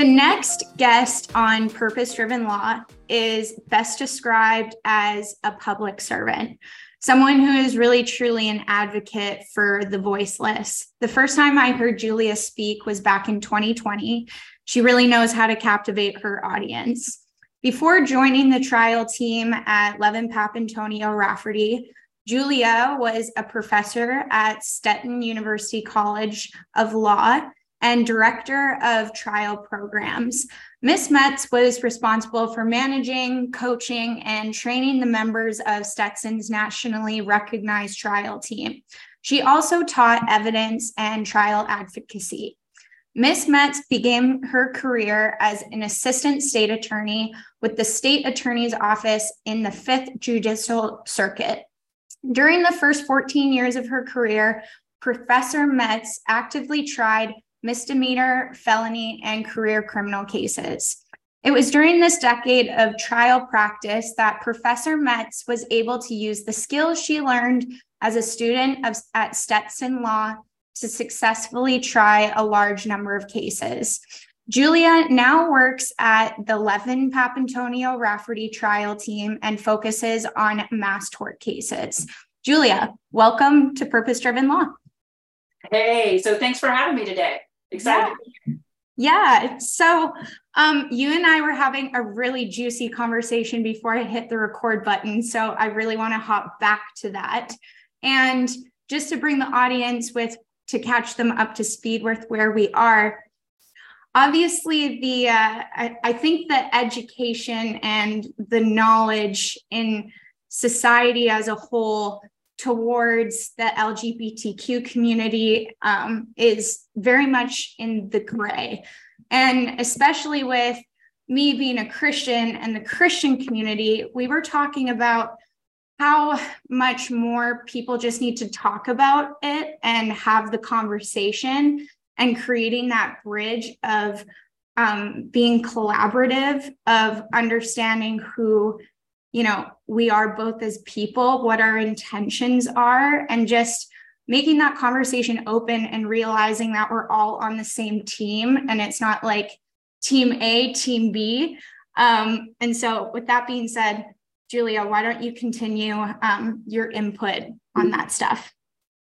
The next guest on Purpose Driven Law is best described as a public servant, someone who is really truly an advocate for the voiceless. The first time I heard Julia speak was back in 2020. She really knows how to captivate her audience. Before joining the trial team at Levin Papantonio Rafferty, Julia was a professor at Stetson University College of Law and director of trial programs. Ms. Metts was responsible for managing, coaching, and training the members of Stetson's nationally recognized trial team. She also taught evidence and trial advocacy. Ms. Metts began her career as an assistant state attorney with the state attorney's office in the Fifth Judicial Circuit. During the first 14 years of her career, Professor Metts actively tried misdemeanor, felony, and career criminal cases. It was during this decade of trial practice that Professor Metts was able to use the skills she learned as a student of, at Stetson Law to successfully try a large number of cases. Julia now works at the Levin Papantonio Rafferty trial team and focuses on mass tort cases. Julia, welcome to Purpose Driven Law. Hey, so thanks for having me today. Excited. Yeah. Yeah. So um, you and I were having a really juicy conversation before I hit the record button. So I really want to hop back to that. And just to bring the audience with to catch them up to speed with where we are. Obviously, the uh, I, I think the education and the knowledge in society as a whole towards the LGBTQ community um, is very much in the gray. And especially with me being a Christian and the Christian community, we were talking about how much more people just need to talk about it and have the conversation and creating that bridge of um, being collaborative, of understanding who you know, we are both as people, what our intentions are, and just making that conversation open and realizing that we're all on the same team and it's not like team A, team B. Um, and so, with that being said, Julia, why don't you continue um, your input on that stuff?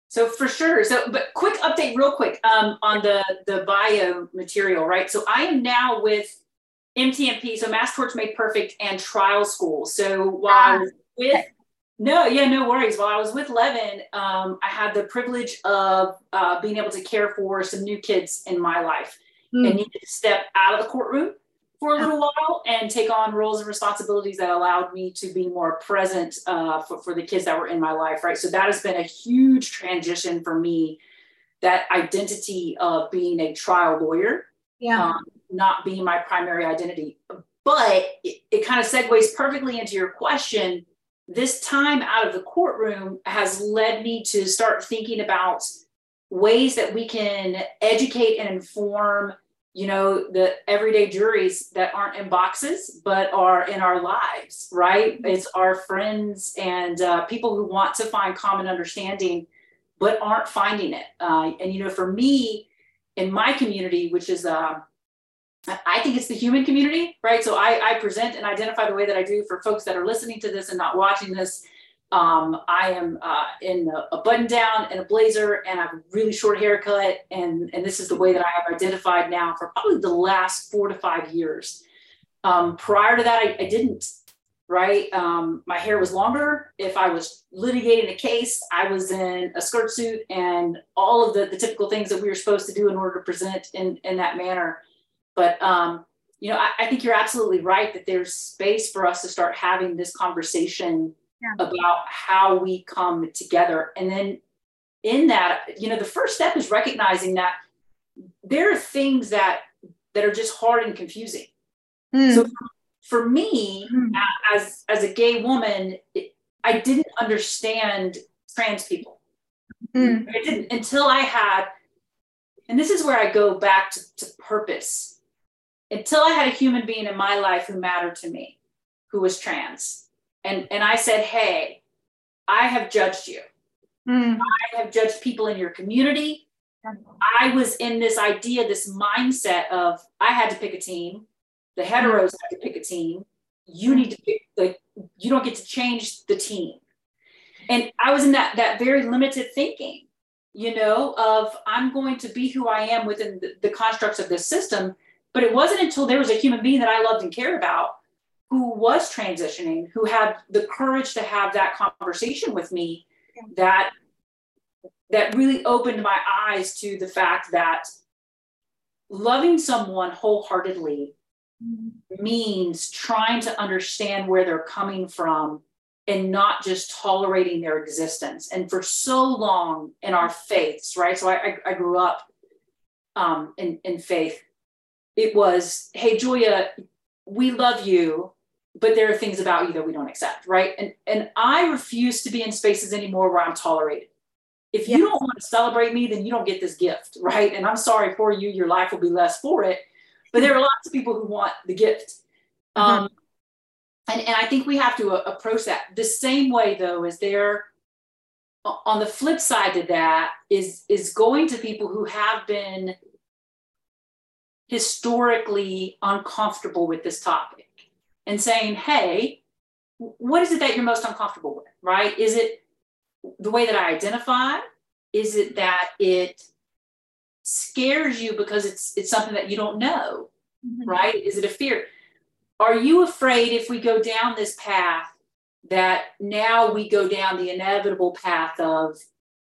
So for sure. So, but quick update, real quick, um, on the the bio material, right? So I am now with MTMP, so Mass Torts Made Perfect and Trial School. So while I was with, no, yeah, no worries. While I was with Levin, um, I had the privilege of uh, being able to care for some new kids in my life mm. and needed to step out of the courtroom for a little while and take on roles and responsibilities that allowed me to be more present uh, for, for the kids that were in my life, right? So that has been a huge transition for me, that identity of being a trial lawyer. Yeah. Um, not being my primary identity. But it, it kind of segues perfectly into your question. This time out of the courtroom has led me to start thinking about ways that we can educate and inform you know the everyday juries that aren't in boxes but are in our lives right it's our friends and uh, people who want to find common understanding but aren't finding it uh, and you know for me in my community which is uh, I think it's the human community, right? So I, I, present and identify the way that I do for folks that are listening to this and not watching this. Um, I am uh, in a, a, button down and a blazer and I have a really short haircut. And, and this is the way that I have identified now for probably the last four to five years. Um, prior to that, I, I didn't, right? Um, my hair was longer. If I was litigating a case, I was in a skirt suit and all of the, the typical things that we were supposed to do in order to present in, in that manner. But um, you know, I, I, think you're absolutely right that there's space for us to start having this conversation yeah. about how we come together. And then in that, you know, the first step is recognizing that there are things that that are just hard and confusing. Mm. So for me, mm. as as a gay woman, it, I didn't understand trans people. Mm. I didn't until I had, and this is where I go back to, to purpose until I had a human being in my life who mattered to me, who was trans. And, and I said, Hey, I have judged you. Mm. I have judged people in your community. I was in this idea, this mindset of I had to pick a team, the heteros had to pick a team. You need to pick like you don't get to change the team. And I was in that that very limited thinking, you know, of I'm going to be who I am within the, the constructs of this system. But it wasn't until there was a human being that I loved and cared about who was transitioning, who had the courage to have that conversation with me that that really opened my eyes to the fact that loving someone wholeheartedly mm-hmm. Means trying to understand where they're coming from and not just tolerating their existence. And for so long in our faiths, right? So I, I grew up um, in, in faith. It was, hey, Julia, we love you, but there are things about you that we don't accept, right? And and I refuse to be in spaces anymore where I'm tolerated. If you don't want to celebrate me, then you don't get this gift, right? And I'm sorry for you, your life will be less for it. But there are lots of people who want the gift. Mm-hmm. Um, and, and I think we have to uh, approach that the same way, though, as there on the flip side to that is is going to people who have been historically uncomfortable with this topic and saying, hey, what is it that you're most uncomfortable with, right? Is it the way that I identify? Is it that it scares you because it's it's something that you don't know, mm-hmm. right? Is it a fear? Are you afraid if we go down this path that now we go down the inevitable path of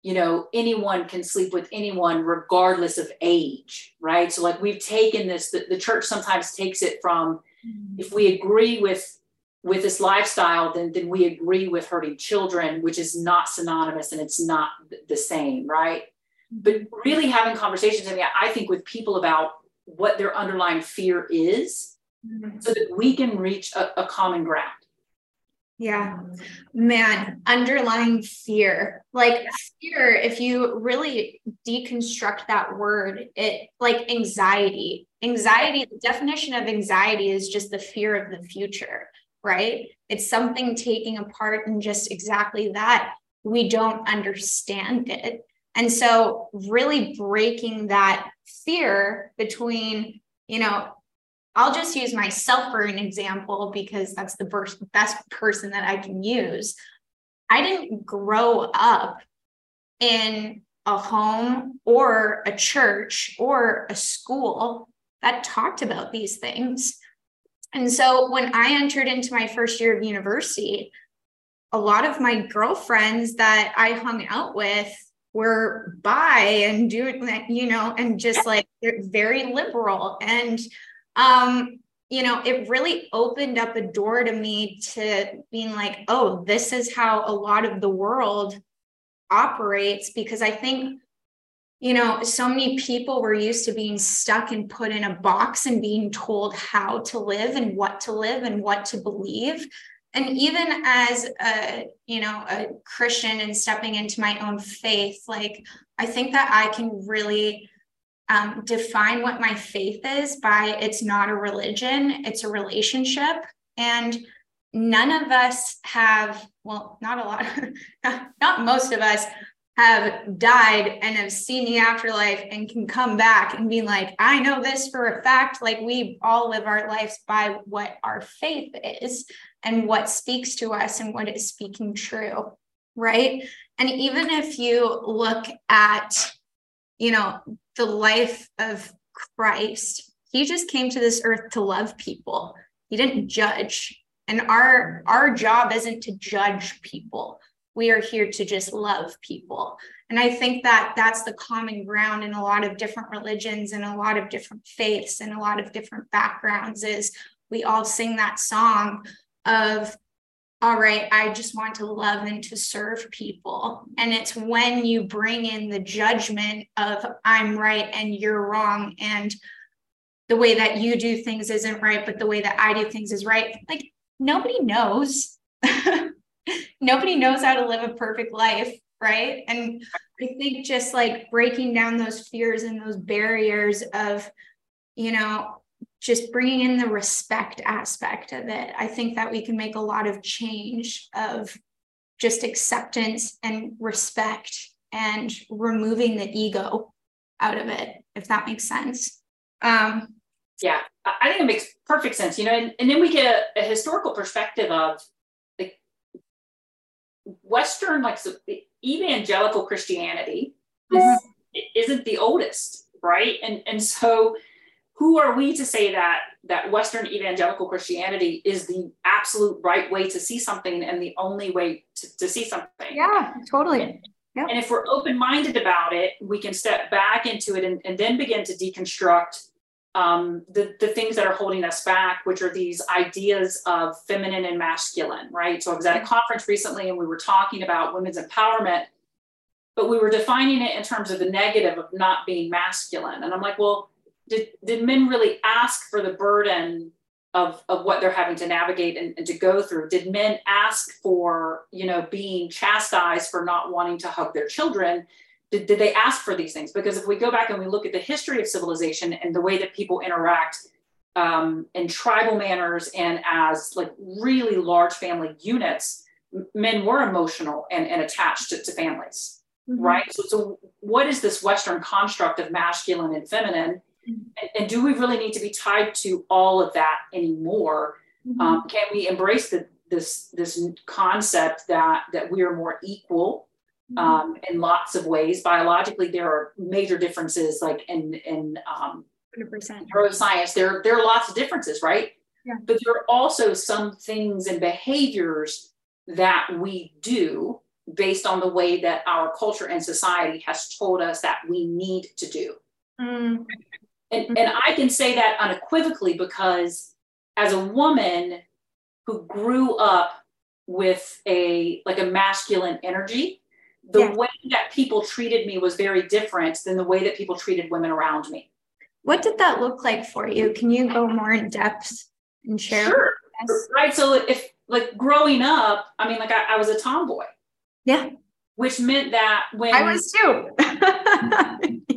you know anyone can sleep with anyone regardless of age right so like we've taken this the, the church sometimes takes it from mm-hmm. if we agree with with this lifestyle, then then we agree with hurting children, which is not synonymous and it's not the same, right? But really having conversations, I mean, I think with people about what their underlying fear is, mm-hmm. so that we can reach a, a common ground. Yeah, man, underlying fear. Like fear, if you really deconstruct that word, it like anxiety. Anxiety, the definition of anxiety is just the fear of the future right? It's something taking apart and just exactly that. We don't understand it. And so, really breaking that fear between, you know, I'll just use myself for an example because that's the best, person that I can use. I didn't grow up in a home or a church or a school that talked about these things. And so when I entered into my first year of university, a lot of my girlfriends that I hung out with were bi and doing that, you know, and just like they're very liberal. And um, you know, it really opened up a door to me to being like, oh, this is how a lot of the world operates because I think you know, so many people were used to being stuck and put in a box and being told how to live and what to live and what to believe. And even as a, you know, a Christian and stepping into my own faith, like I think that I can really um, define what my faith is by it's not a religion, it's a relationship. And none of us have, well, not a lot, not most of us have died and have seen the afterlife and can come back and be like, I know this for a fact. Like we all live our lives by what our faith is and what speaks to us and what is speaking true. Right. And even if you look at, you know, the life of Christ, he just came to this earth to love people. He didn't judge. And our our job isn't to judge people we are here to just love people and i think that that's the common ground in a lot of different religions and a lot of different faiths and a lot of different backgrounds is we all sing that song of all right i just want to love and to serve people. And it's when you bring in the judgment of i'm right and you're wrong and the way that you do things isn't right but the way that i do things is right like nobody knows. Nobody knows how to live a perfect life right? And i think just like breaking down those fears and those barriers of you know just bringing in the respect aspect of it i think that we can make a lot of change of just acceptance and respect and removing the ego out of it, if that makes sense. Um, yeah, I think it makes perfect sense. You know, and, and then we get a, a historical perspective of like Western, like so evangelical Christianity mm-hmm. isn't the oldest, right? And and so who are we to say that that Western evangelical Christianity is the absolute right way to see something and the only way to, to see something? Yeah, totally. Yep. And if we're open minded about it, we can step back into it and, and then begin to deconstruct um, the, the things that are holding us back, which are these ideas of feminine and masculine, right? So I was at a mm-hmm. conference recently and we were talking about women's empowerment, but we were defining it in terms of the negative of not being masculine. And I'm like, well, did, did men really ask for the burden of, of what they're having to navigate and, and to go through? Did men ask for, you know, being chastised for not wanting to hug their children? did, did they ask for these things? Because if we go back and we look at the history of civilization and the way that people interact um, in tribal manners and as like really large family units, men were emotional and, and attached to, to families, mm-hmm. right? So, so, what is this Western construct of masculine and feminine? And, and, do we really need to be tied to all of that anymore? Mm-hmm. Um, can we embrace the, this this concept that that we are more equal Mm-hmm. um, in lots of ways. Biologically, there are major differences, like in in um, 100%. neuroscience. There there are lots of differences, right? Yeah. But there are also some things and behaviors that we do based on the way that our culture and society has told us that we need to do. Mm. And, mm-hmm. and I can say that unequivocally because as a woman who grew up with a like a masculine energy the yeah. way that people treated me was very different than the way that people treated women around me. What did that look like for you? Can you go more in depth and share? Sure. Right. So if like growing up, I mean, like I, I was a tomboy. Yeah. Which meant that when I was too.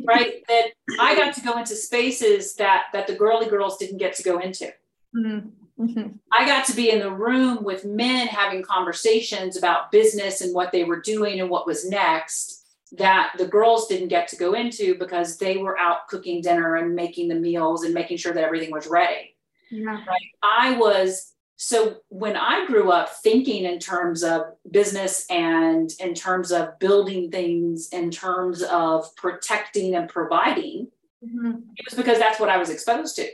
right. That I got to go into spaces that that the girly girls didn't get to go into. Mm-hmm. Mm-hmm. I got to be in the room with men having conversations about business and what they were doing and what was next that the girls didn't get to go into because they were out cooking dinner and making the meals and making sure that everything was ready. Yeah. Right. I was so when I grew up thinking in terms of business and in terms of building things, in terms of protecting and providing, mm-hmm. it was because that's what I was exposed to.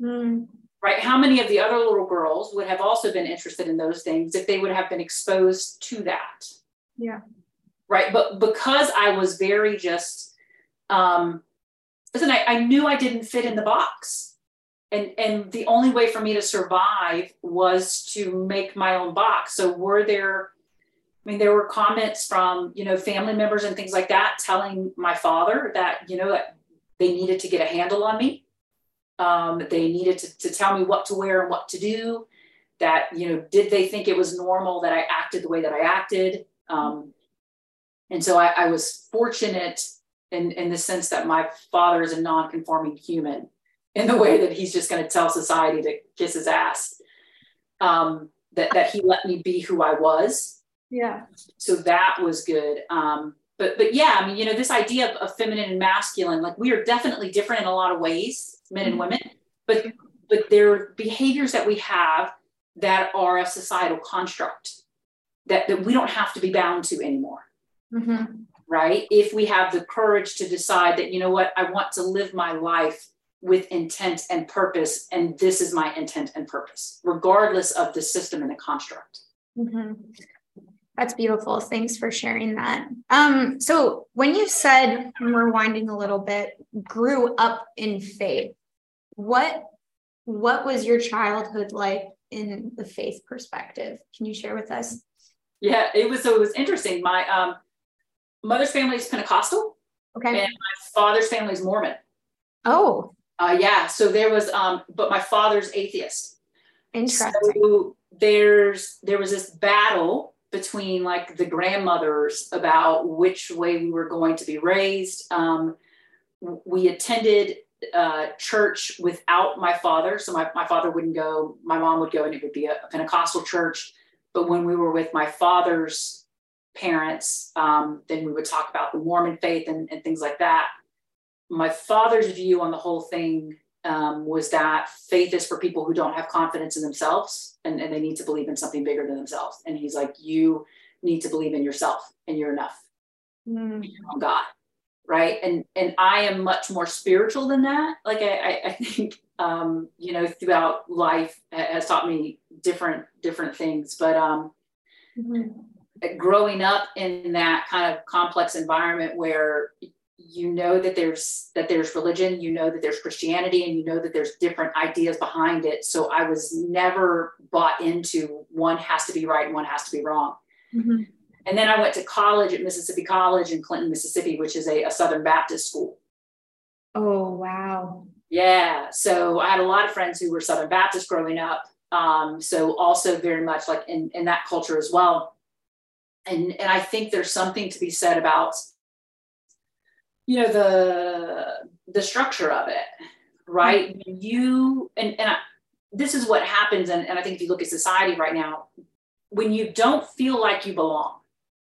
Mm right? How many of the other little girls would have also been interested in those things if they would have been exposed to that? Yeah. Right. But because I was very just, um, listen, I, I knew I didn't fit in the box. And, and the only way for me to survive was to make my own box. So were there, I mean, there were comments from, you know, family members and things like that telling my father that, you know, that they needed to get a handle on me um, they needed to, to tell me what to wear and what to do. That, you know, did they think it was normal that I acted the way that I acted? Um, and so I, I was fortunate in, in the sense that my father is a non-conforming human in the way that he's just going to tell society to kiss his ass. Um, that, that he let me be who I was. Yeah. So that was good. Um, but but yeah, I mean, you know, this idea of, of feminine and masculine, like we are definitely different in a lot of ways, men and mm-hmm. women, but but there are behaviors that we have that are a societal construct that, that we don't have to be bound to anymore. Mm-hmm. Right. If we have the courage to decide that, you know what, I want to live my life with intent and purpose, and this is my intent and purpose, regardless of the system and the construct. Mm-hmm. That's beautiful. Thanks for sharing that. Um, so when you said we're winding a little bit, grew up in faith, what what was your childhood like in the faith perspective? Can you share with us? Yeah, it was so it was interesting. My um, mother's family is Pentecostal. Okay. And my father's family is Mormon. Oh. Uh, yeah. So there was um, but my father's atheist. Interesting. So there's there was this battle between like the grandmothers about which way we were going to be raised. Um, we attended uh, church without my father. So my, my father wouldn't go, my mom would go, and it would be a, a Pentecostal church. But when we were with my father's parents, um, then we would talk about the Mormon faith and, and things like that. My father's view on the whole thing um, was that faith is for people who don't have confidence in themselves and, and they need to believe in something bigger than themselves. And he's like, you need to believe in yourself and you're enough mm. God. Right. And and I am much more spiritual than that. Like I, I think um, you know, throughout life has taught me different different things. But um mm-hmm. growing up in that kind of complex environment where you know that there's that there's religion you know that there's christianity and you know that there's different ideas behind it. So i was never bought into one has to be right and one has to be wrong. Mm-hmm. and then i went to college at mississippi college in clinton mississippi which is a, a southern baptist school. Oh wow. Yeah so i had a lot of friends who were southern baptist growing up um, so also very much like in, in that culture as well. And and i think there's something to be said about you know the the structure of it right mm-hmm. you and and I, this is what happens and, and i think if you look at society right now when you don't feel like you belong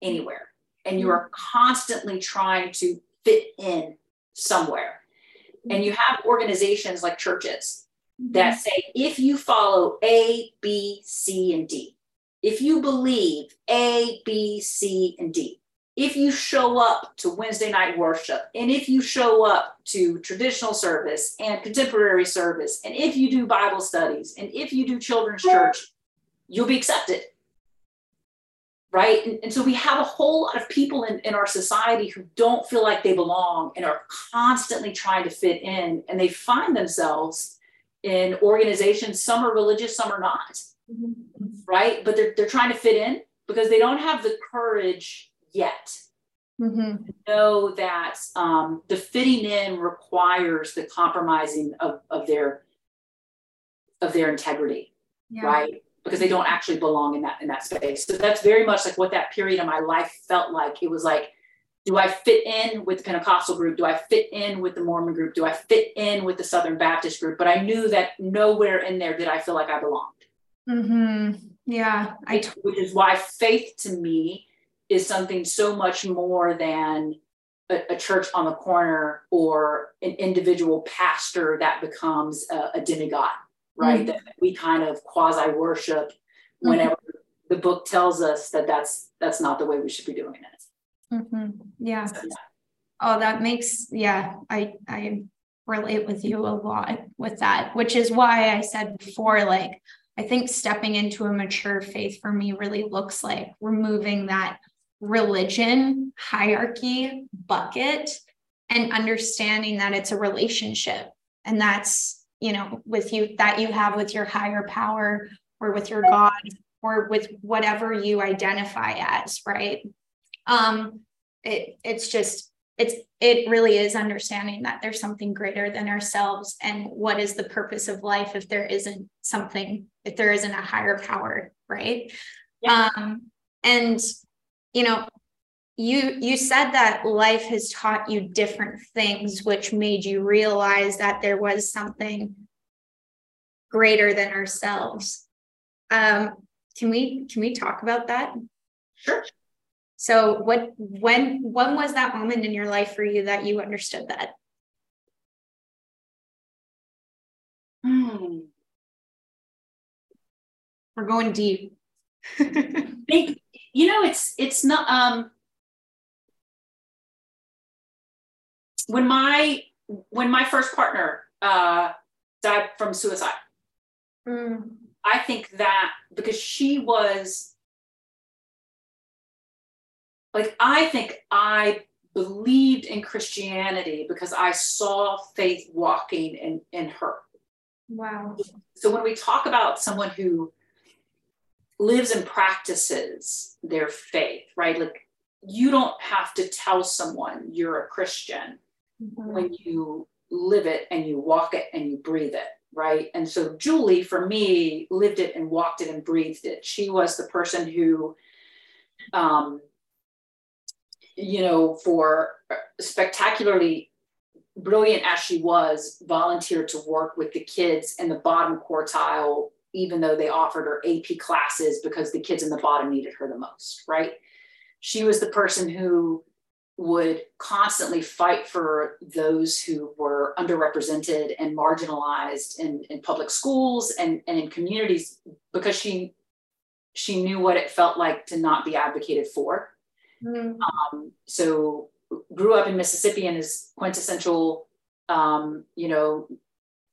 anywhere and you are constantly trying to fit in somewhere and you have organizations like churches that mm-hmm. say if you follow a b c and d if you believe a b c and d if you show up to Wednesday night worship, and if you show up to traditional service and contemporary service, and if you do Bible studies, and if you do children's church, you'll be accepted. Right. And, and so we have a whole lot of people in, in our society who don't feel like they belong and are constantly trying to fit in, and they find themselves in organizations, some are religious, some are not. Mm-hmm. Right. But they're, they're trying to fit in because they don't have the courage yet. Mm-hmm. Know that um, the fitting in requires the compromising of, of their of their integrity, yeah. right? Because they don't actually belong in that in that space. So that's very much like what that period of my life felt like. It was like, do I fit in with the Pentecostal group? Do I fit in with the Mormon group? Do I fit in with the Southern Baptist group? But I knew that nowhere in there did I feel like I belonged. Mm-hmm. Yeah, I t- which is why faith to me is something so much more than a, a, church on the corner or an individual pastor that becomes a, a demigod, right? Mm-hmm. That we kind of quasi worship whenever mm-hmm. the book tells us that that's that's not the way we should be doing it. Mm-hmm. Yeah. So, yeah. Oh, that makes yeah. I I relate with you a lot with that, which is why I said before, like I think stepping into a mature faith for me really looks like removing that religion hierarchy bucket and understanding that it's a relationship. And that's you know with you that you have with your higher power or with your god or with whatever you identify as right? Um it it's just it's it really is understanding that there's something greater than ourselves and what is the purpose of life if there isn't something if there isn't a higher power right? Yeah. um and you know you you said that life has taught you different things which made you realize that there was something greater than ourselves. Um can we can we talk about that? Sure. So what when when was that moment in your life for you that you understood that? Hmm. we're going deep you know it's it's not um when my when my first partner uh died from suicide mm. i think that because she was like i think i believed in christianity because i saw faith walking in in her wow so when we talk about someone who lives and practices their faith, right? Like you don't have to tell someone you're a Christian mm-hmm. when you live it and you walk it and you breathe it, right? And so Julie, for me, lived it and walked it and breathed it. She was the person who, um, you know, for spectacularly brilliant as she was, volunteered to work with the kids in the bottom quartile even though they offered her AP classes because the kids in the bottom needed her the most, right? She was the person who would constantly fight for those who were underrepresented and marginalized in, in public schools and, and in communities because she she knew what it felt like to not be advocated for. Mm. Um, so grew up in Mississippi and is quintessential, um, you know,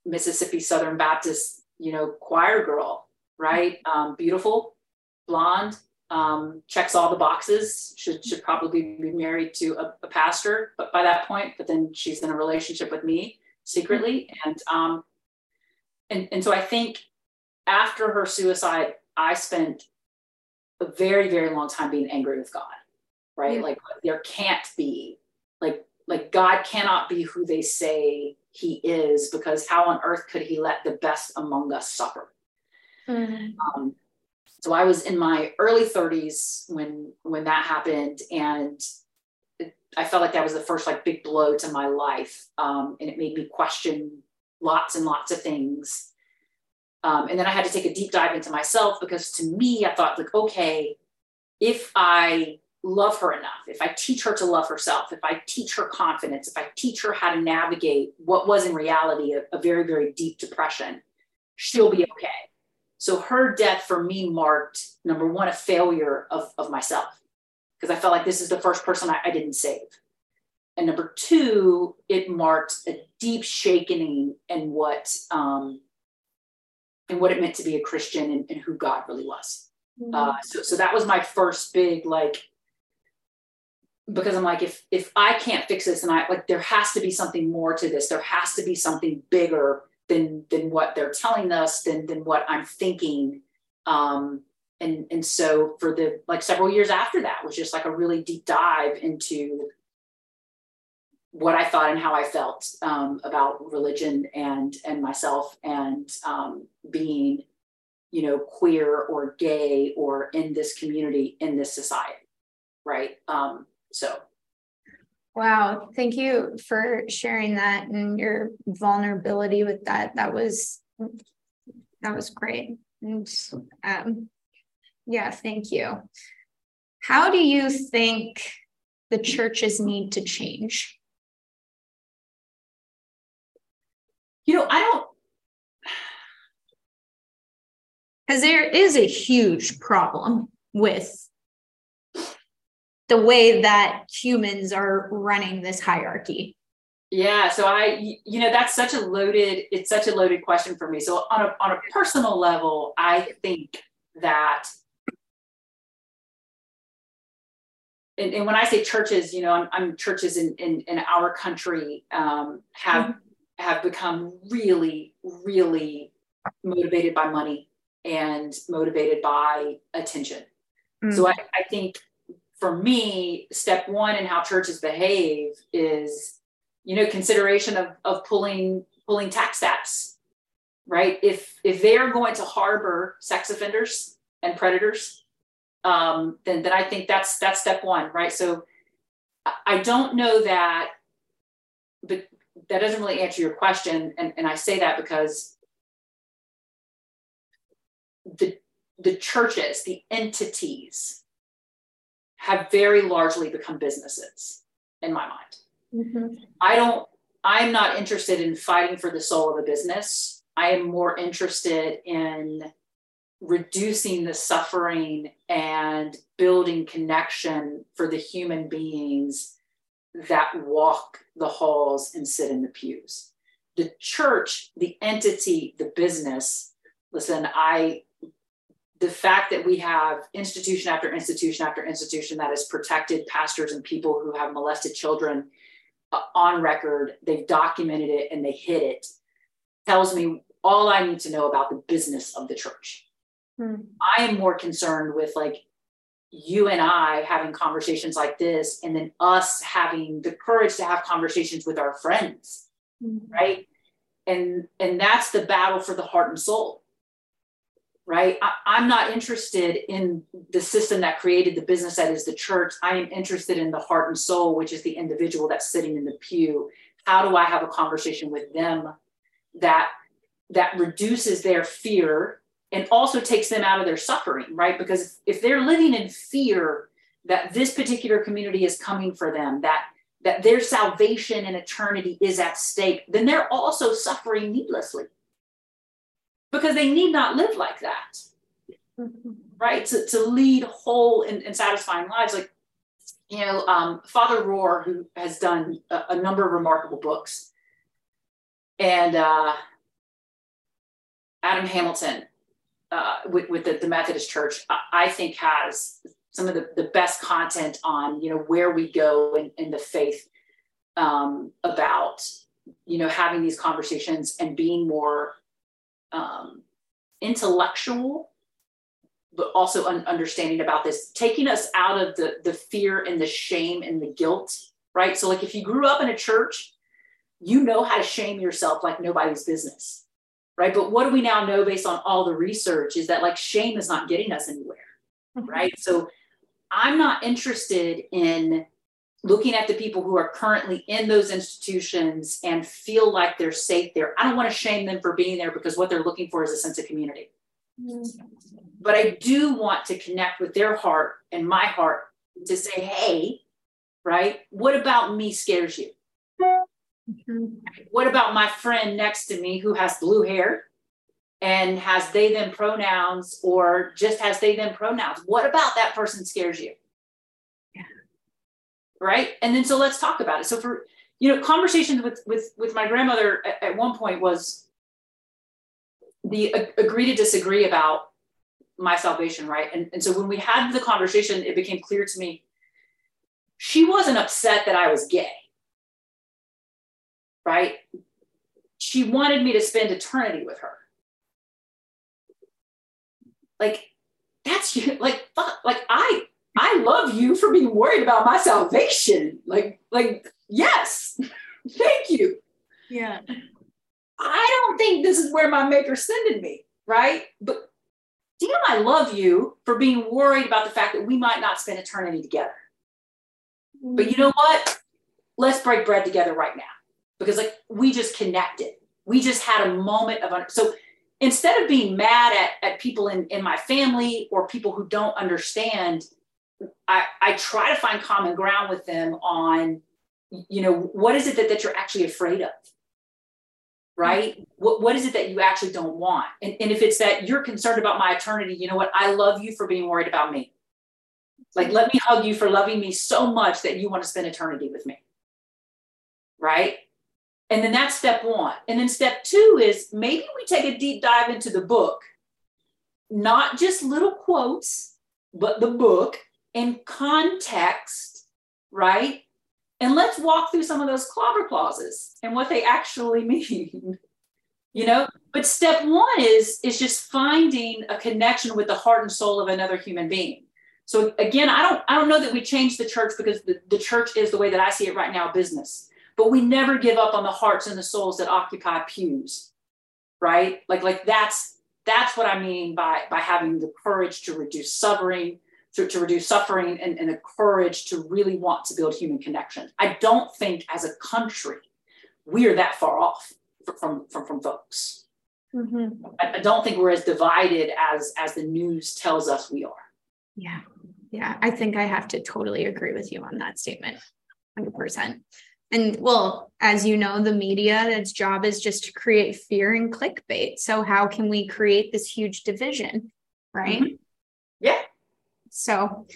Mississippi Southern Baptist, you know, choir girl, right? Um, beautiful, blonde, um, checks all the boxes. Should should probably be married to a, a, pastor, but by that point, but then she's in a relationship with me secretly, and um, and and so I think after her suicide, I spent a very very long time being angry with God, right? Like there can't be like like God cannot be who they say he is because how on earth could he let the best among us suffer? Mm-hmm. Um, so I was in my early 30s when when that happened, and it, I felt like that was the first like big blow to my life, um, and it made me question lots and lots of things. Um, and then I had to take a deep dive into myself because to me, I thought like, okay, if I love her enough, if I teach her to love herself, if I teach her confidence, if I teach her how to navigate what was in reality a, a very, very deep depression, she'll be okay. So her death for me marked number one, a failure of, of myself, because I felt like this is the first person I, I didn't save. And number two, it marked a deep shaking in what um, and what it meant to be a Christian and, and who God really was. Mm-hmm. Uh, so, so that was my first big like because I'm like, if if I can't fix this, and I like, there has to be something more to this. There has to be something bigger than than what they're telling us than than what i'm thinking um and and so for the like several years after that was just like a really deep dive into what i thought and how i felt um, about religion and and myself and um, being you know queer or gay or in this community in this society right um, so Wow, thank you for sharing that and your vulnerability with that. That was that was great. And um, yeah, thank you. How do you think the churches need to change? You know, I don't because there is a huge problem with the way that humans are running this hierarchy yeah so i you know that's such a loaded it's such a loaded question for me so on a on a personal level i think that and, and when i say churches you know i'm, I'm churches in, in in our country um, have mm-hmm. have become really really motivated by money and motivated by attention mm-hmm. so I, I think for me, step one in how churches behave is, you know, consideration of, of pulling pulling tax stats, right? If if they are going to harbor sex offenders and predators, um, then then I think that's that's step one, right? So I don't know that, but that doesn't really answer your question, and, and I say that because the the churches, the entities have very largely become businesses in my mind. Mm-hmm. I don't, I'm not interested in fighting for the soul of a business. I am more interested in reducing the suffering and building connection for the human beings that walk the halls and sit in the pews. The church, the entity, the business, listen, I the fact that we have institution after institution after institution that has protected pastors and people who have molested children uh, on record, they've documented it and they hid it, tells me all I need to know about the business of the church. Hmm. I am more concerned with like you and I having conversations like this, and then us having the courage to have conversations with our friends, hmm. right? And and that's the battle for the heart and soul right? I, am not interested in the system that created the business that is the church. I am interested in the heart and soul, which is the individual that's sitting in the pew. How do I have a conversation with them that that reduces their fear and also takes them out of their suffering, right? Because if they're living in fear, that this particular community is coming for them, that that their salvation and eternity is at stake, then they're also suffering needlessly because they need not live like that. Mm-hmm. Right? To, to lead whole and, and, satisfying lives. Like, you know, um, Father Rohr, who has done a, a number of remarkable books, and uh, Adam Hamilton uh, with, with the, the, Methodist Church, I, I think has some of the, the best content on, you know, where we go in, in the faith um, about, you know, having these conversations and being more um, intellectual, but also un- understanding about this, taking us out of the, the fear and the shame and the guilt, right? So, like, if you grew up in a church, you know how to shame yourself like nobody's business right? But what do we now know based on all the research is that like shame is not getting us anywhere, right? So I'm not interested in looking at the people who are currently in those institutions and feel like they're safe there. I don't want to shame them for being there because what they're looking for is a sense of community. But I do want to connect with their heart and my heart to say, hey, right, what about me scares you? What about my friend next to me who has blue hair and has they them pronouns or just has they them pronouns? What about that person scares you? Right. And then so let's talk about it. So for you know, conversations with with with my grandmother at, at one point was the uh, agree to disagree about my salvation, right? And, and so when we had the conversation, it became clear to me she wasn't upset that I was gay right? She wanted me to spend eternity with her. Like, that's like, fuck, like, I, I love you for being worried about my salvation. Like, like, yes, thank you. Yeah. I don't think this is where my maker sending me, right? But damn, I love you for being worried about the fact that we might not spend eternity together. But you know what? Let's break bread together right now because like we just connected. We just had a moment of so instead of being mad at, at people in, in my family or people who don't understand, I, I try to find common ground with them on, you know, what is it that, that you're actually afraid of? Right? What, what is it that you actually don't want? And, and if it's that you're concerned about my eternity, you know what? I love you for being worried about me. Like, let me hug you for loving me so much that you want to spend eternity with me. Right? And then that's step one. And then step two is maybe we take a deep dive into the book, not just little quotes, but the book in context, right? And let's walk through some of those clobber clauses and what they actually mean. you know, but step one is is just finding a connection with the heart and soul of another human being. So again, I don't I don't know that we change the church because the, the church is the way that I see it right now, business but we never give up on the hearts and the souls that occupy pews right like like that's that's what i mean by by having the courage to reduce suffering to, to reduce suffering and, and the courage to really want to build human connection. I don't think as a country we are that far off from from, from folks. Mm-hmm. I, I don't think we're as divided as as the news tells us we are. Yeah. Yeah. I think i have to totally agree with you on that statement. 100% and well as you know the media its job is just to create fear and clickbait. So how can we create this huge division right? Mm-hmm. yeah so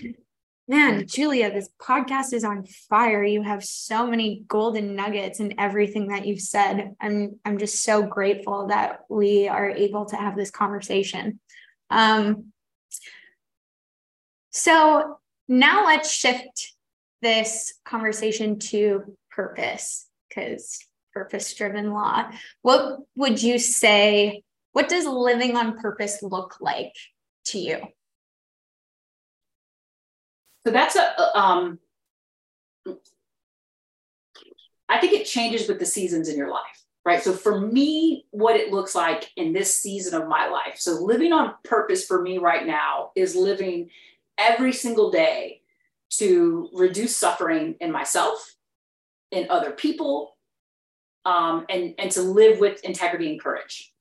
man julia this podcast is on fire you have so many golden nuggets in everything that you've said i'm i'm just so grateful that we are able to have this conversation um so now let's shift this conversation to purpose because purpose driven law. What would you say? What does living on purpose look like to you? So that's a, um, I think it changes with the seasons in your life, right? So for me, what it looks like in this season of my life. So living on purpose for me right now is living every single day to reduce suffering in myself in other people um, and and to live with integrity and courage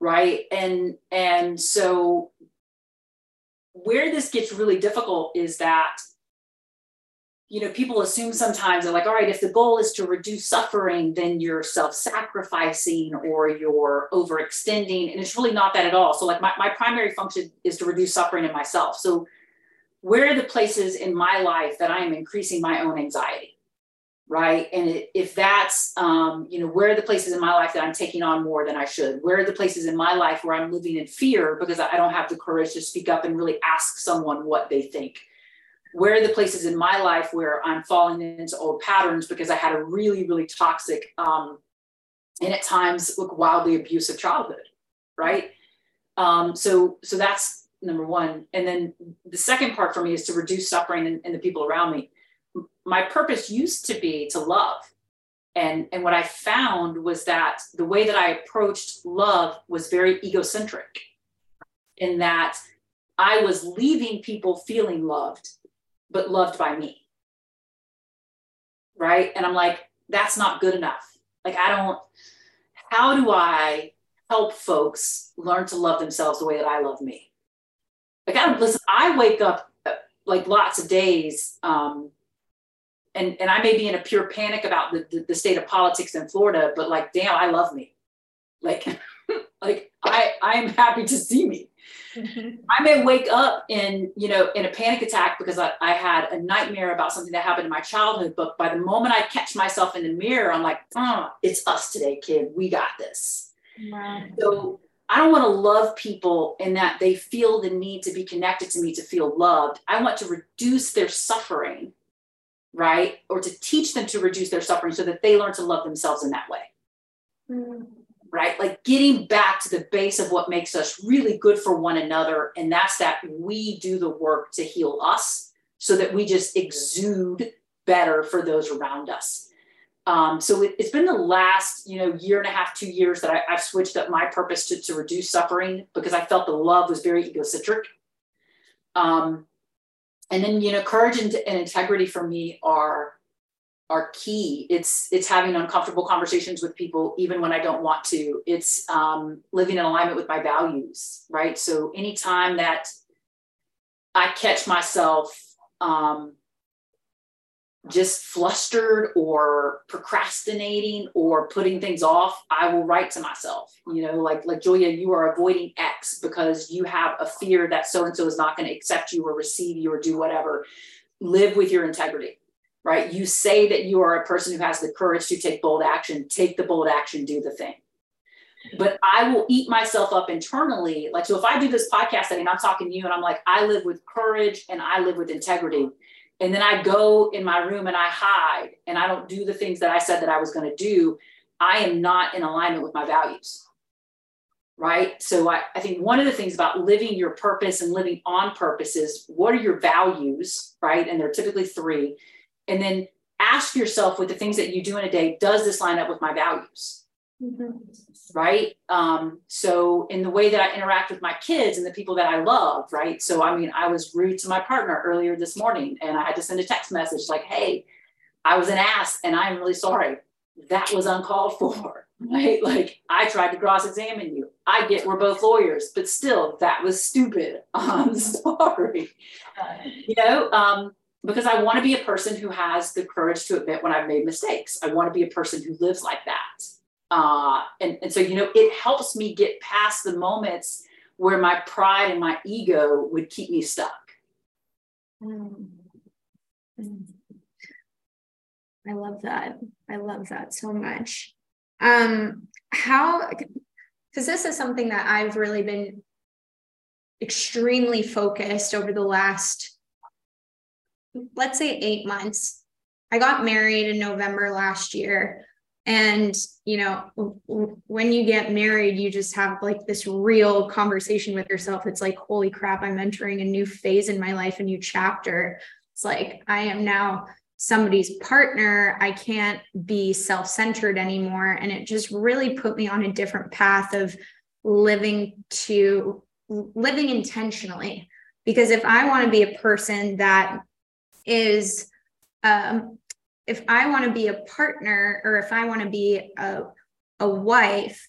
right and and so where this gets really difficult is that you know people assume sometimes they're like all right if the goal is to reduce suffering then you're self-sacrificing or you're overextending and it's really not that at all. So like my, my primary function is to reduce suffering in myself. So where are the places in my life that i am increasing my own anxiety right? And if that's um, you know where are the places in my life that i'm taking on more than i should? Where are the places in my life where i'm living in fear because i don't have the courage to speak up and really ask someone what they think? Where are the places in my life where i'm falling into old patterns because i had a really really toxic um, and at times look wildly abusive childhood right? Um, so so that's number one. And then the second part for me is to reduce suffering in, in the people around me my purpose used to be to love. And, and what I found was that the way that I approached love was very egocentric, in that I was leaving people feeling loved, but loved by me. Right. And I'm like, that's not good enough. Like, I don't, how do I help folks learn to love themselves the way that I love me? Like, I don't listen, I wake up uh, like lots of days um, and and I may be in a pure panic about the, the, the state of politics in Florida, but like, damn, I love me. Like, like I I'm happy to see me. I may wake up in, you know, in a panic attack because I, I had a nightmare about something that happened in my childhood. But by the moment I catch myself in the mirror, I'm like, oh, it's us today, kid. We got this. Wow. So I don't want to love people in that they feel the need to be connected to me to feel loved. I want to reduce their suffering right? Or to teach them to reduce their suffering so that they learn to love themselves in that way. Mm. Right? Like getting back to the base of what makes us really good for one another. And that's that we do the work to heal us so that we just exude better for those around us. Um, so it, has been the last, you know, year and a half, two years that I, have switched up my purpose to, to reduce suffering because I felt the love was very egocentric. Um, and then you know courage and, and integrity for me are are key. It's it's having uncomfortable conversations with people even when i don't want to. It's um, living in alignment with my values right? So anytime that i catch myself um, just flustered or procrastinating or putting things off, I will write to myself, you know, like, like Julia, you are avoiding X because you have a fear that so and so is not going to accept you or receive you or do whatever. Live with your integrity, right? You say that you are a person who has the courage to take bold action, take the bold action, do the thing. But I will eat myself up internally. Like, so if I do this podcast setting, I'm talking to you and I'm like, I live with courage and I live with integrity and then I go in my room and I hide and I don't do the things that I said that I was going to do, I am not in alignment with my values. Right. So I, I think one of the things about living your purpose and living on purpose is what are your values? Right. And they're typically three. And then ask yourself with the things that you do in a day, does this line up with my values? Mm-hmm. Right. Um, so, in the way that I interact with my kids and the people that I love, right? So, I mean, I was rude to my partner earlier this morning and I had to send a text message like, hey, I was an ass and I'm really sorry. That was uncalled for, right? Like, I tried to cross examine you. I get we're both lawyers, but still, that was stupid. I'm sorry. You know, um, because I want to be a person who has the courage to admit when I've made mistakes. I want to be a person who lives like that uh, and, and so, you know, it helps me get past the moments where my pride and my ego would keep me stuck. Mm. I love that. I love that so much. Um, how, because this is something that I've really been extremely focused over the last, let's say, eight months. I got married in November last year. And, you know, when you get married, you just have like this real conversation with yourself. It's like, holy crap, I'm entering a new phase in my life, a new chapter. It's like, I am now somebody's partner. I can't be self centered anymore. And it just really put me on a different path of living to living intentionally. Because if I want to be a person that is um, if I want to be a partner or if I want to be a, a wife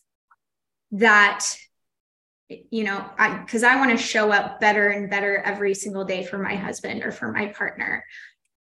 that you know, I because I want to show up better and better every single day for my husband or for my partner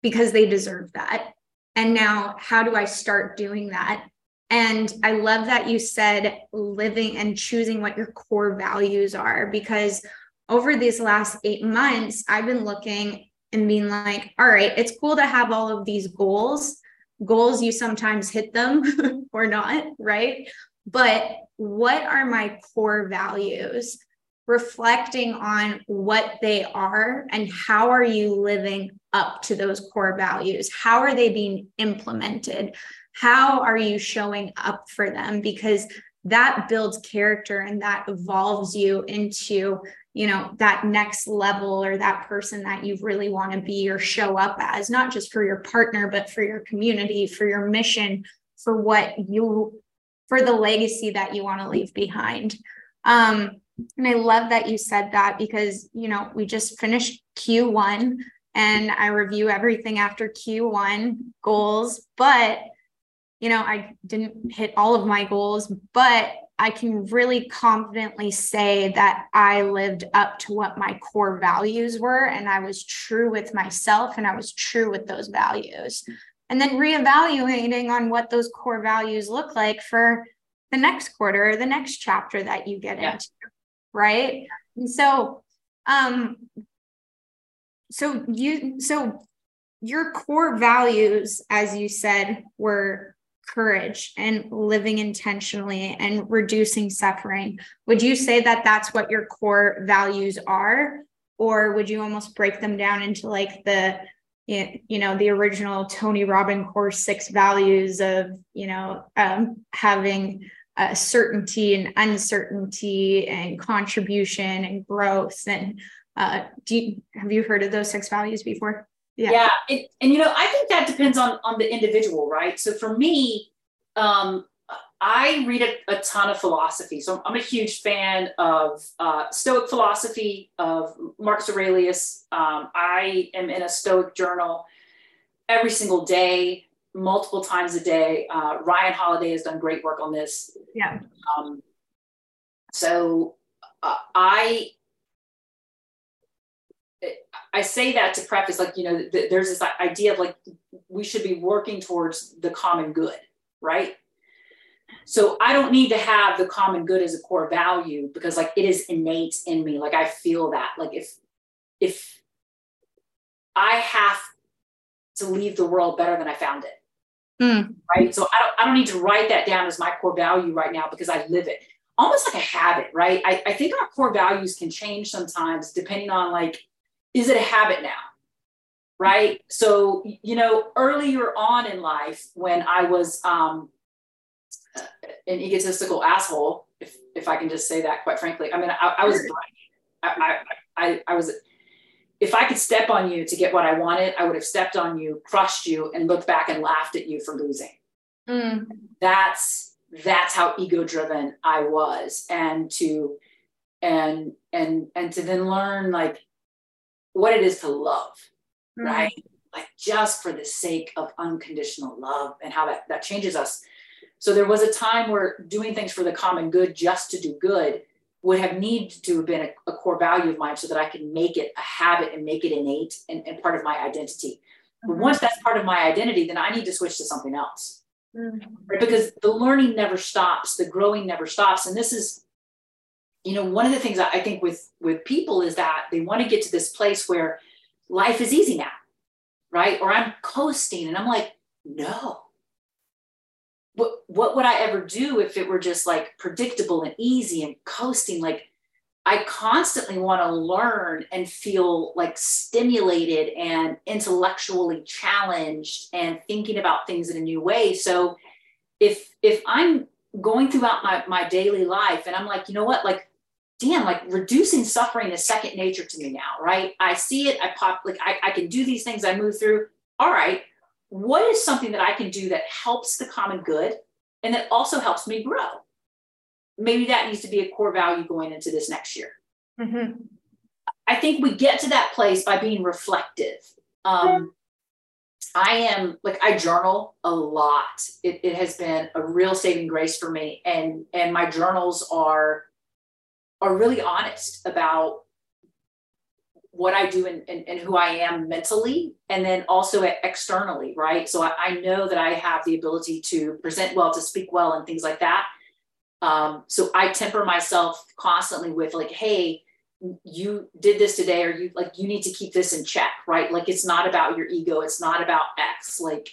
because they deserve that. And now, how do I start doing that? And I love that you said living and choosing what your core values are because over these last eight months, I've been looking and being like, all right, it's cool to have all of these goals. Goals, you sometimes hit them or not, right? But what are my core values? Reflecting on what they are and how are you living up to those core values? How are they being implemented? How are you showing up for them? Because that builds character and that evolves you into you know that next level or that person that you really want to be or show up as not just for your partner but for your community for your mission for what you for the legacy that you want to leave behind. Um and i love that you said that because you know we just finished q1 and i review everything after q1 goals but you know, I didn't hit all of my goals, but I can really confidently say that I lived up to what my core values were. And I was true with myself and I was true with those values. And then reevaluating on what those core values look like for the next quarter or the next chapter that you get yeah. into. Right. And so, um, so you, so your core values, as you said, were courage and living intentionally and reducing suffering. Would you say that that's what your core values are? Or would you almost break them down into like the, you know, the original Tony Robbins core six values of, you know, um, having certainty and uncertainty and contribution and growth and uh, do you, have you heard of those six values before? Yeah. yeah it, and you know, I think that depends on on the individual, right? So for me, um, I read a, a, ton of philosophy. So I'm a huge fan of uh, Stoic philosophy of Marcus Aurelius. Um, I am in a Stoic journal every single day, multiple times a day. Uh, Ryan Holiday has done great work on this. Yeah. Um, so uh, I I say that to preface, like, you know, th- there's this idea of like, we should be working towards the common good, right? So I don't need to have the common good as a core value because like it is innate in me. Like I feel that. Like if, if I have to leave the world better than I found it. Mm. Right. So I don't, I don't need to write that down as my core value right now because I live it almost like a habit, right? I, I think our core values can change sometimes depending on like is it a habit now? Right. So, you know, earlier on in life, when I was um, an egotistical asshole, if, if I can just say that, quite frankly, I mean, I, I was, I, I, I was, if I could step on you to get what I wanted, I would have stepped on you, crushed you, and looked back and laughed at you for losing. Mm. That's that's how ego driven I was, and to and and and to then learn like what it is to love, mm-hmm. right? Like just for the sake of unconditional love and how that, that changes us. So there was a time where doing things for the common good just to do good would have needed to have been a, a core value of mine so that I can make it a habit and make it innate and, and part of my identity. Mm-hmm. But once that's part of my identity, then I need to switch to something else. Mm-hmm. Right? Because the learning never stops, the growing never stops. And this is you know one of the things i think with with people is that they want to get to this place where life is easy now right? Or i'm coasting and i'm like no. What what would i ever do if it were just like predictable and easy and coasting? Like i constantly want to learn and feel like stimulated and intellectually challenged and thinking about things in a new way. So if if i'm going throughout my, my daily life and i'm like you know what? Like damn, like reducing suffering is second nature to me now, right? I see it, I pop, like I, I can do these things, I move through. All right, what is something that I can do that helps the common good and that also helps me grow? Maybe that needs to be a core value going into this next year. Mm-hmm. I think we get to that place by being reflective. Um, I am like I journal a lot. It, it has been a real saving grace for me, and and my journals are are really honest about what I do and, and, and, who I am mentally, and then also externally, right? So I, I, know that I have the ability to present well, to speak well, and things like that. Um, so I temper myself constantly with like, hey, you did this today, or you like you need to keep this in check, right? Like it's not about your ego, it's not about X. Like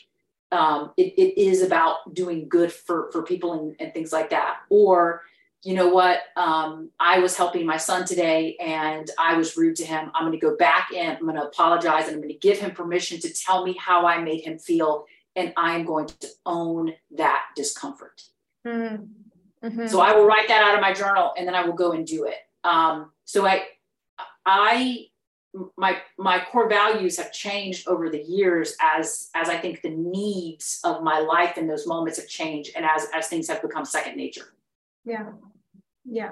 um, it, it is about doing good for for people and, and things like that. Or you know what, um, I was helping my son today and I was rude to him. I'm going to go back in, I'm going to apologize, and I'm going to give him permission to tell me how I made him feel. And I'm going to own that discomfort. Mm-hmm. mm-hmm. So I will write that out of my journal and then I will go and do it. Um, so I, I, my my core values have changed over the years as as I think the needs of my life in those moments have changed and as as things have become second nature. Yeah yeah.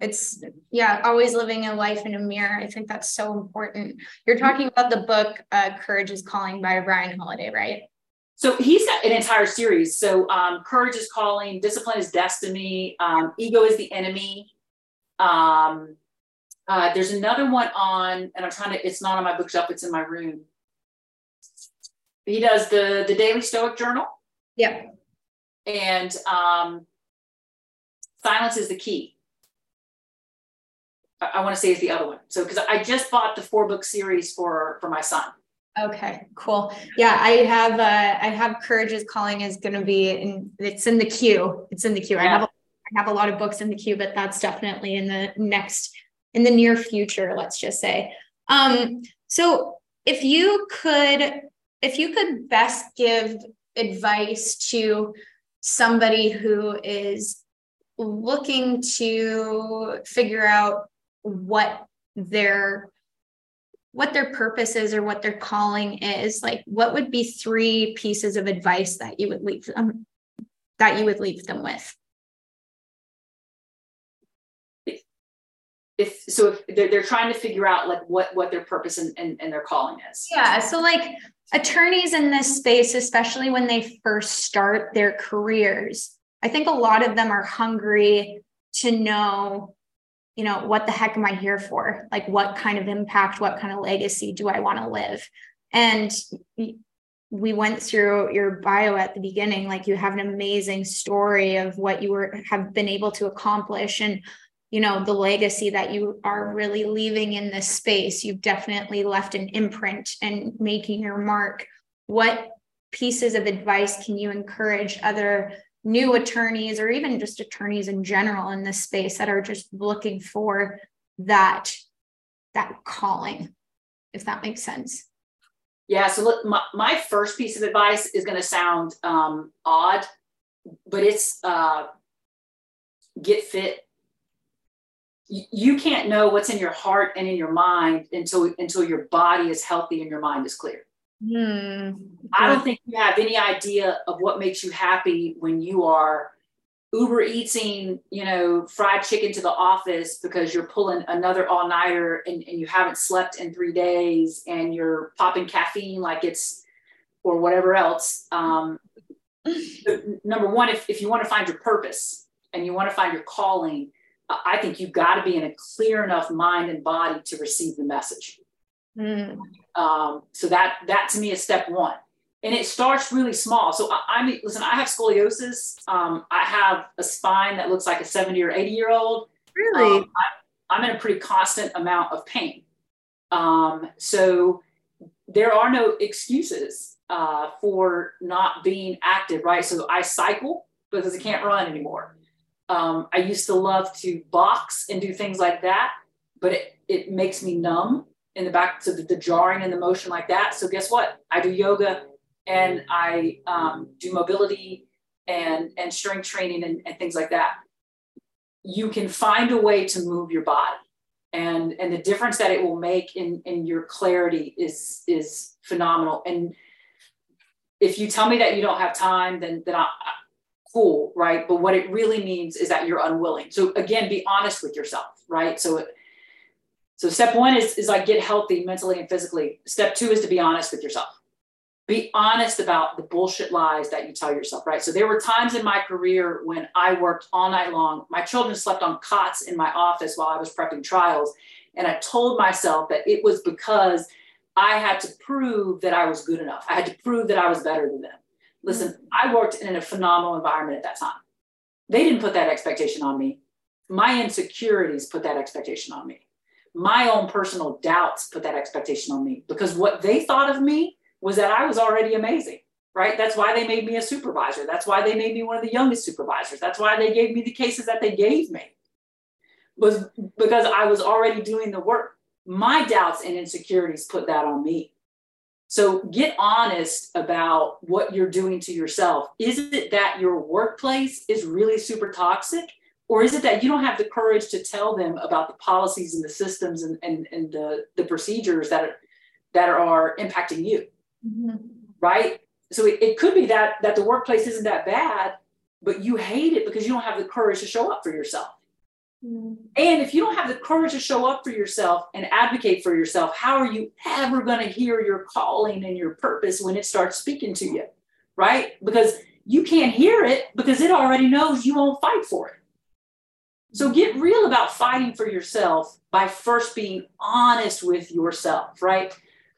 It's yeah always living a life in a mirror. I think that's so important. You're talking about the book uh, courage is calling by ryan holiday right? So he's got an entire series. So um, courage is calling discipline is destiny um, ego is the enemy. Um, uh, there's another one on and i'm trying to it's not on my bookshelf it's in my room. He does the the daily stoic journal. Yeah. And um, silence is the key I, want to say is the other one. So because I just bought the four book series for for my son. Okay, cool. Yeah, I have uh I have Courage is Calling is going to be in it's in the queue. It's in the queue. Yeah. I have a, I have a lot of books in the queue, but that's definitely in the next in the near future, let's just say. Um so if you could if you could best give advice to somebody who is looking to figure out what their what their purpose is or what their calling is like what would be three pieces of advice that you would leave them that you would leave them with? If so if they're, they're trying to figure out like what what their purpose and, and, and their calling is. Yeah so like attorneys in this space especially when they first start their careers i think a lot of them are hungry to know you know, what the heck am I here for? Like, what kind of impact, what kind of legacy do I want to live? And we went through your bio at the beginning, like you have an amazing story of what you were have been able to accomplish and you know the legacy that you are really leaving in this space you've definitely left an imprint and making your mark what pieces of advice can you encourage other new attorneys or even just attorneys in general in this space that are just looking for that that calling if that makes sense. Yeah so look my, my first piece of advice is going to sound um, odd but it's uh, get fit. You can't know what's in your heart and in your mind until until your body is healthy and your mind is clear Hmm. I don't think you have any idea of what makes you happy when you are Uber eating, you know, fried chicken to the office because you're pulling another all nighter and, and you haven't slept in three days and you're popping caffeine like it's or whatever else. Um, number one, if, if you want to find your purpose and you want to find your calling, I think you've got to be in a clear enough mind and body to receive the message. Mm. Um, so that that to me is step one, and it starts really small. So I, I mean, listen, I have scoliosis. Um, I have a spine that looks like a seventy or eighty year old. Really, um, I, am in a pretty constant amount of pain. Um, so there are no excuses uh, for not being active, right? So I cycle because I can't run anymore. Um, I used to love to box and do things like that, but it, it makes me numb in the back, so the, the jarring and the motion like that. So guess what? I do yoga and I um, do mobility and and strength training and, and things like that. You can find a way to move your body, and and the difference that it will make in in your clarity is is phenomenal. And if you tell me that you don't have time, then then I, cool, right? But what it really means is that you're unwilling. So again, be honest with yourself, right? So so step one is, is like get healthy mentally and physically. Step two is to be honest with yourself. be honest about the bullshit lies that you tell yourself, right? So there were times in my career when I worked all night long. My children slept on cots in my office while I was prepping trials. And I told myself that it was because I had to prove that I was good enough. I had to prove that I was better than them. Listen, mm-hmm. I worked in a phenomenal environment at that time. They didn't put that expectation on me. My insecurities put that expectation on me. My own personal doubts put that expectation on me because what they thought of me was that I was already amazing, right? That's why they made me a supervisor. That's why they made me one of the youngest supervisors. That's why they gave me the cases that they gave me, was because I was already doing the work. My doubts and insecurities put that on me. So get honest about what you're doing to yourself. Is it that your workplace is really super toxic? Or is it that you don't have the courage to tell them about the policies and the systems and, and, and the, the procedures that are, that are impacting you? mm-hmm. right? So it, it could be that that the workplace isn't that bad, but you hate it because you don't have the courage to show up for yourself. Mm-hmm. And if you don't have the courage to show up for yourself and advocate for yourself, how are you ever going to hear your calling and your purpose when it starts speaking to you? Right? Because you can't hear it because it already knows you won't fight for it. So get real about fighting for yourself by first being honest with yourself, right?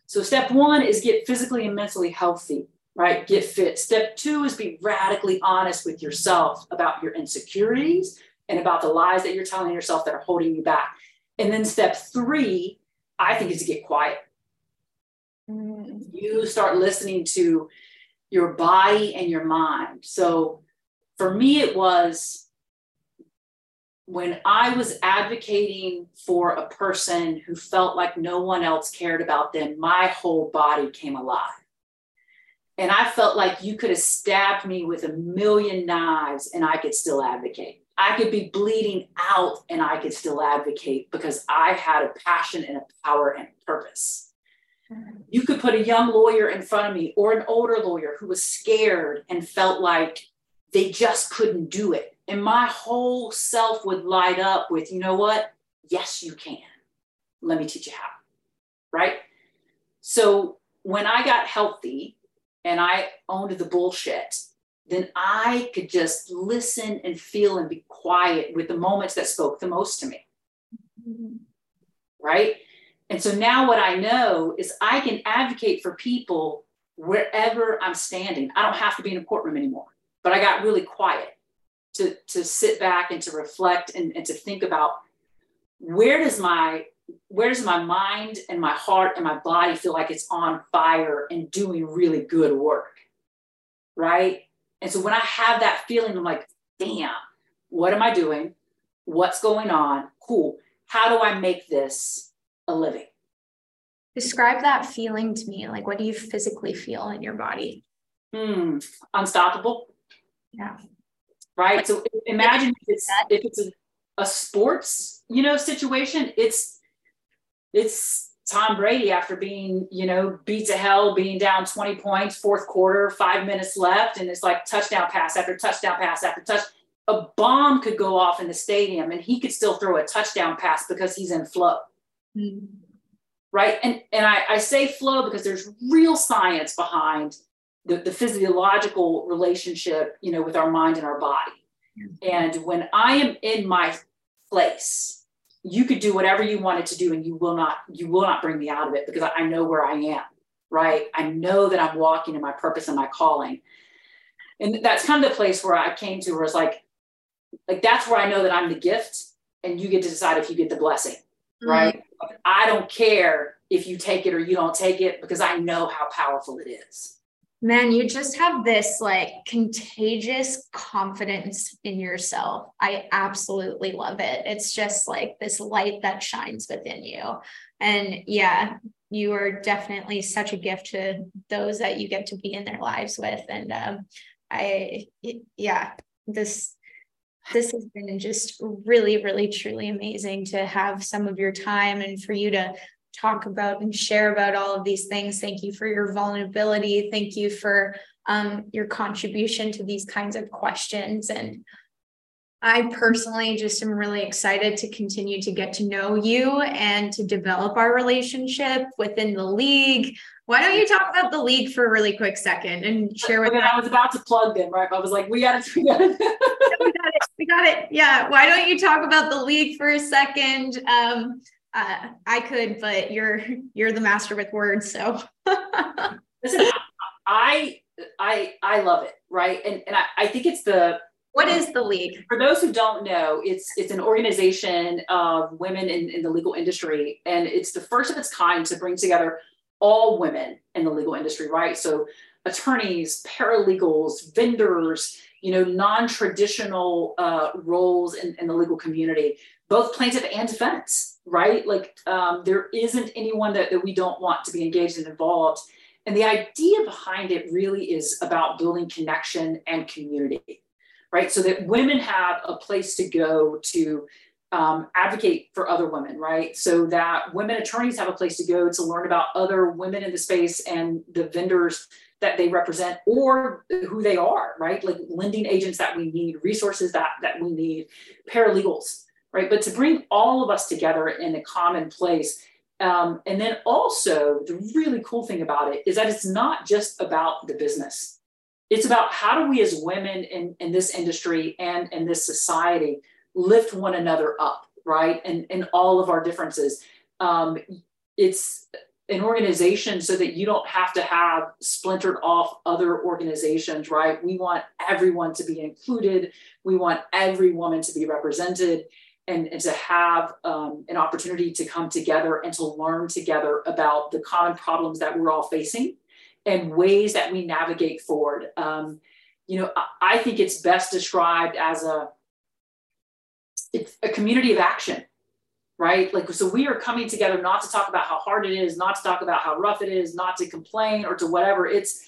So step one is get physically and mentally healthy, right? Get fit. Step two is be radically honest with yourself about your insecurities and about the lies that you're telling yourself that are holding you back. And then step three, I think, is to get quiet. You start listening to your body and your mind. So for me, it was when I was advocating for a person who felt like no one else cared about them, my whole body came alive. And I felt like you could have stabbed me with a million knives and I could still advocate. I could be bleeding out and I could still advocate because I had a passion and a power and purpose. You could put a young lawyer in front of me or an older lawyer who was scared and felt like they just couldn't do it and my whole self would light up with, you know what? Yes, you can. Let me teach you how. Right. So when I got healthy and I owned the bullshit, then I could just listen and feel and be quiet with the moments that spoke the most to me. Right. And so now what I know is I can advocate for people wherever I'm standing. I don't have to be in a courtroom anymore, but I got really quiet to to sit back and to reflect and, and to think about where does my where does my mind and my heart and my body feel like it's on fire and doing really good work right? And so when i have that feeling i'm like damn what am i doing? What's going on? Cool. How do i make this a living? Describe that feeling to me. Like what do you physically feel in your body? Hmm. Unstoppable. Yeah right? So imagine if it's if it's a, a sports, you know, situation, it's it's Tom Brady after being, you know, beat to hell, being down 20 points, fourth quarter, five minutes left, and it's like touchdown pass after touchdown pass after touch. A bomb could go off in the stadium and he could still throw a touchdown pass because he's in flow. Mm-hmm. Right. And and I, I say flow because there's real science behind the, the physiological relationship, you know, with our mind and our body. And when I am in my place, you could do whatever you wanted to do and you will not, you will not bring me out of it because I know where I am, right? I know that I'm walking in my purpose and my calling. And that's kind of the place where I came to where it's like, like that's where I know that I'm the gift and you get to decide if you get the blessing, mm-hmm. right? I don't care if you take it or you don't take it because I know how powerful it is. Man, you just have this like contagious confidence in yourself. I absolutely love it. It's just like this light that shines within you. And yeah, you are definitely such a gift to those that you get to be in their lives with. And um, I, yeah, this this has been just really, really, truly amazing to have some of your time and for you to talk about and share about all of these things. Thank you for your vulnerability. Thank you for um, your contribution to these kinds of questions. And I personally just am really excited to continue to get to know you and to develop our relationship within the league. Why don't you talk about the league for a really quick second and share with I was about to plug them, right? I was like, we got it. We got it. we got it. We got it. Yeah. Why don't you talk about the league for a second? Um, uh, I could, but you're you're the master with words. So listen, I I I love it, right? And and I, I think it's the what is the league? For those who don't know, it's it's an organization of women in, in the legal industry, and it's the first of its kind to bring together all women in the legal industry, right? So attorneys, paralegals, vendors, you know, non-traditional uh, roles in, in the legal community, both plaintiff and defense, right? Like um, there isn't anyone that, that we don't want to be engaged and involved. And the idea behind it really is about building connection and community, right? So that women have a place to go to um, advocate for other women, right? So that women attorneys have a place to go to learn about other women in the space and the vendors that they represent or who they are, right? Like lending agents that we need, resources that that we need, paralegals, right? But to bring all of us together in a common place. Um, and then also the really cool thing about it is that it's not just about the business. It's about how do we as women in, in this industry and in this society lift one another up, right? And, and all of our differences. Um, it's an organization so that you don't have to have splintered off other organizations, right? We want everyone to be included. We want every woman to be represented and, and to have um, an opportunity to come together and to learn together about the common problems that we're all facing and ways that we navigate forward. Um, you know, I, I think it's best described as a it's a community of action right? Like so we are coming together not to talk about how hard it is not to talk about how rough it is not to complain or to whatever. It's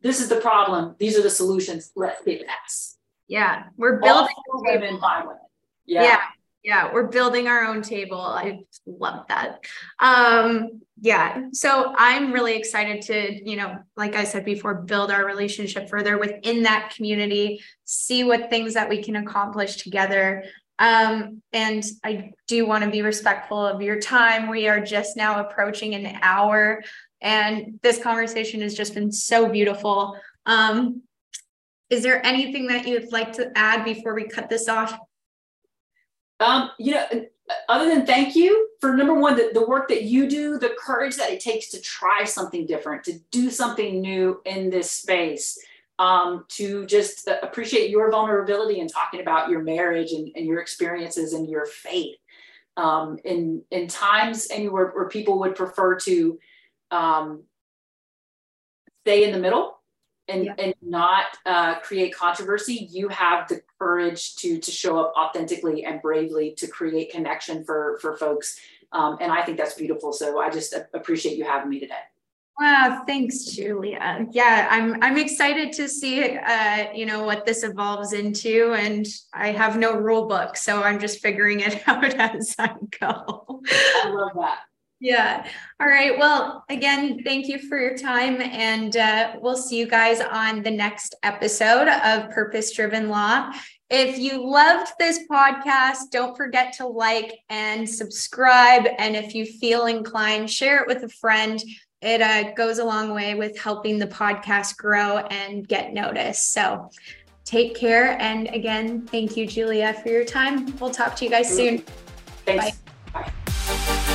this is the problem. These are the solutions. Let's get past yeah. We're building women by women yeah. yeah yeah we're building our own table i love that um yeah so i'm really excited to you know like i said before build our relationship further within that community see what things that we can accomplish together um, and I do want to be respectful of your time. We are just now approaching an hour, and this conversation has just been so beautiful. Um, is there anything that you'd like to add before we cut this off? Um, you know, other than thank you for number one, the, the work that you do, the courage that it takes to try something different, to do something new in this space um, to just appreciate your vulnerability and talking about your marriage and, and your experiences and your faith. Um, in in times anywhere where people would prefer to um, stay in the middle and, yeah. and not uh, create controversy, you have the courage to to show up authentically and bravely to create connection for for folks. Um, and I think that's beautiful. So I just appreciate you having me today. Wow, thanks, Julia. Yeah, I'm I'm excited to see uh, you know what this evolves into, and I have no rule book, so I'm just figuring it out as I go. I love that. Yeah. All right. Well, again, thank you for your time, and uh, we'll see you guys on the next episode of Purpose Driven Law. If you loved this podcast, don't forget to like and subscribe. And if you feel inclined, share it with a friend it uh, goes a long way with helping the podcast grow and get noticed. So take care. And again, thank you, Julia, for your time. We'll talk to you guys soon. Thanks. Bye.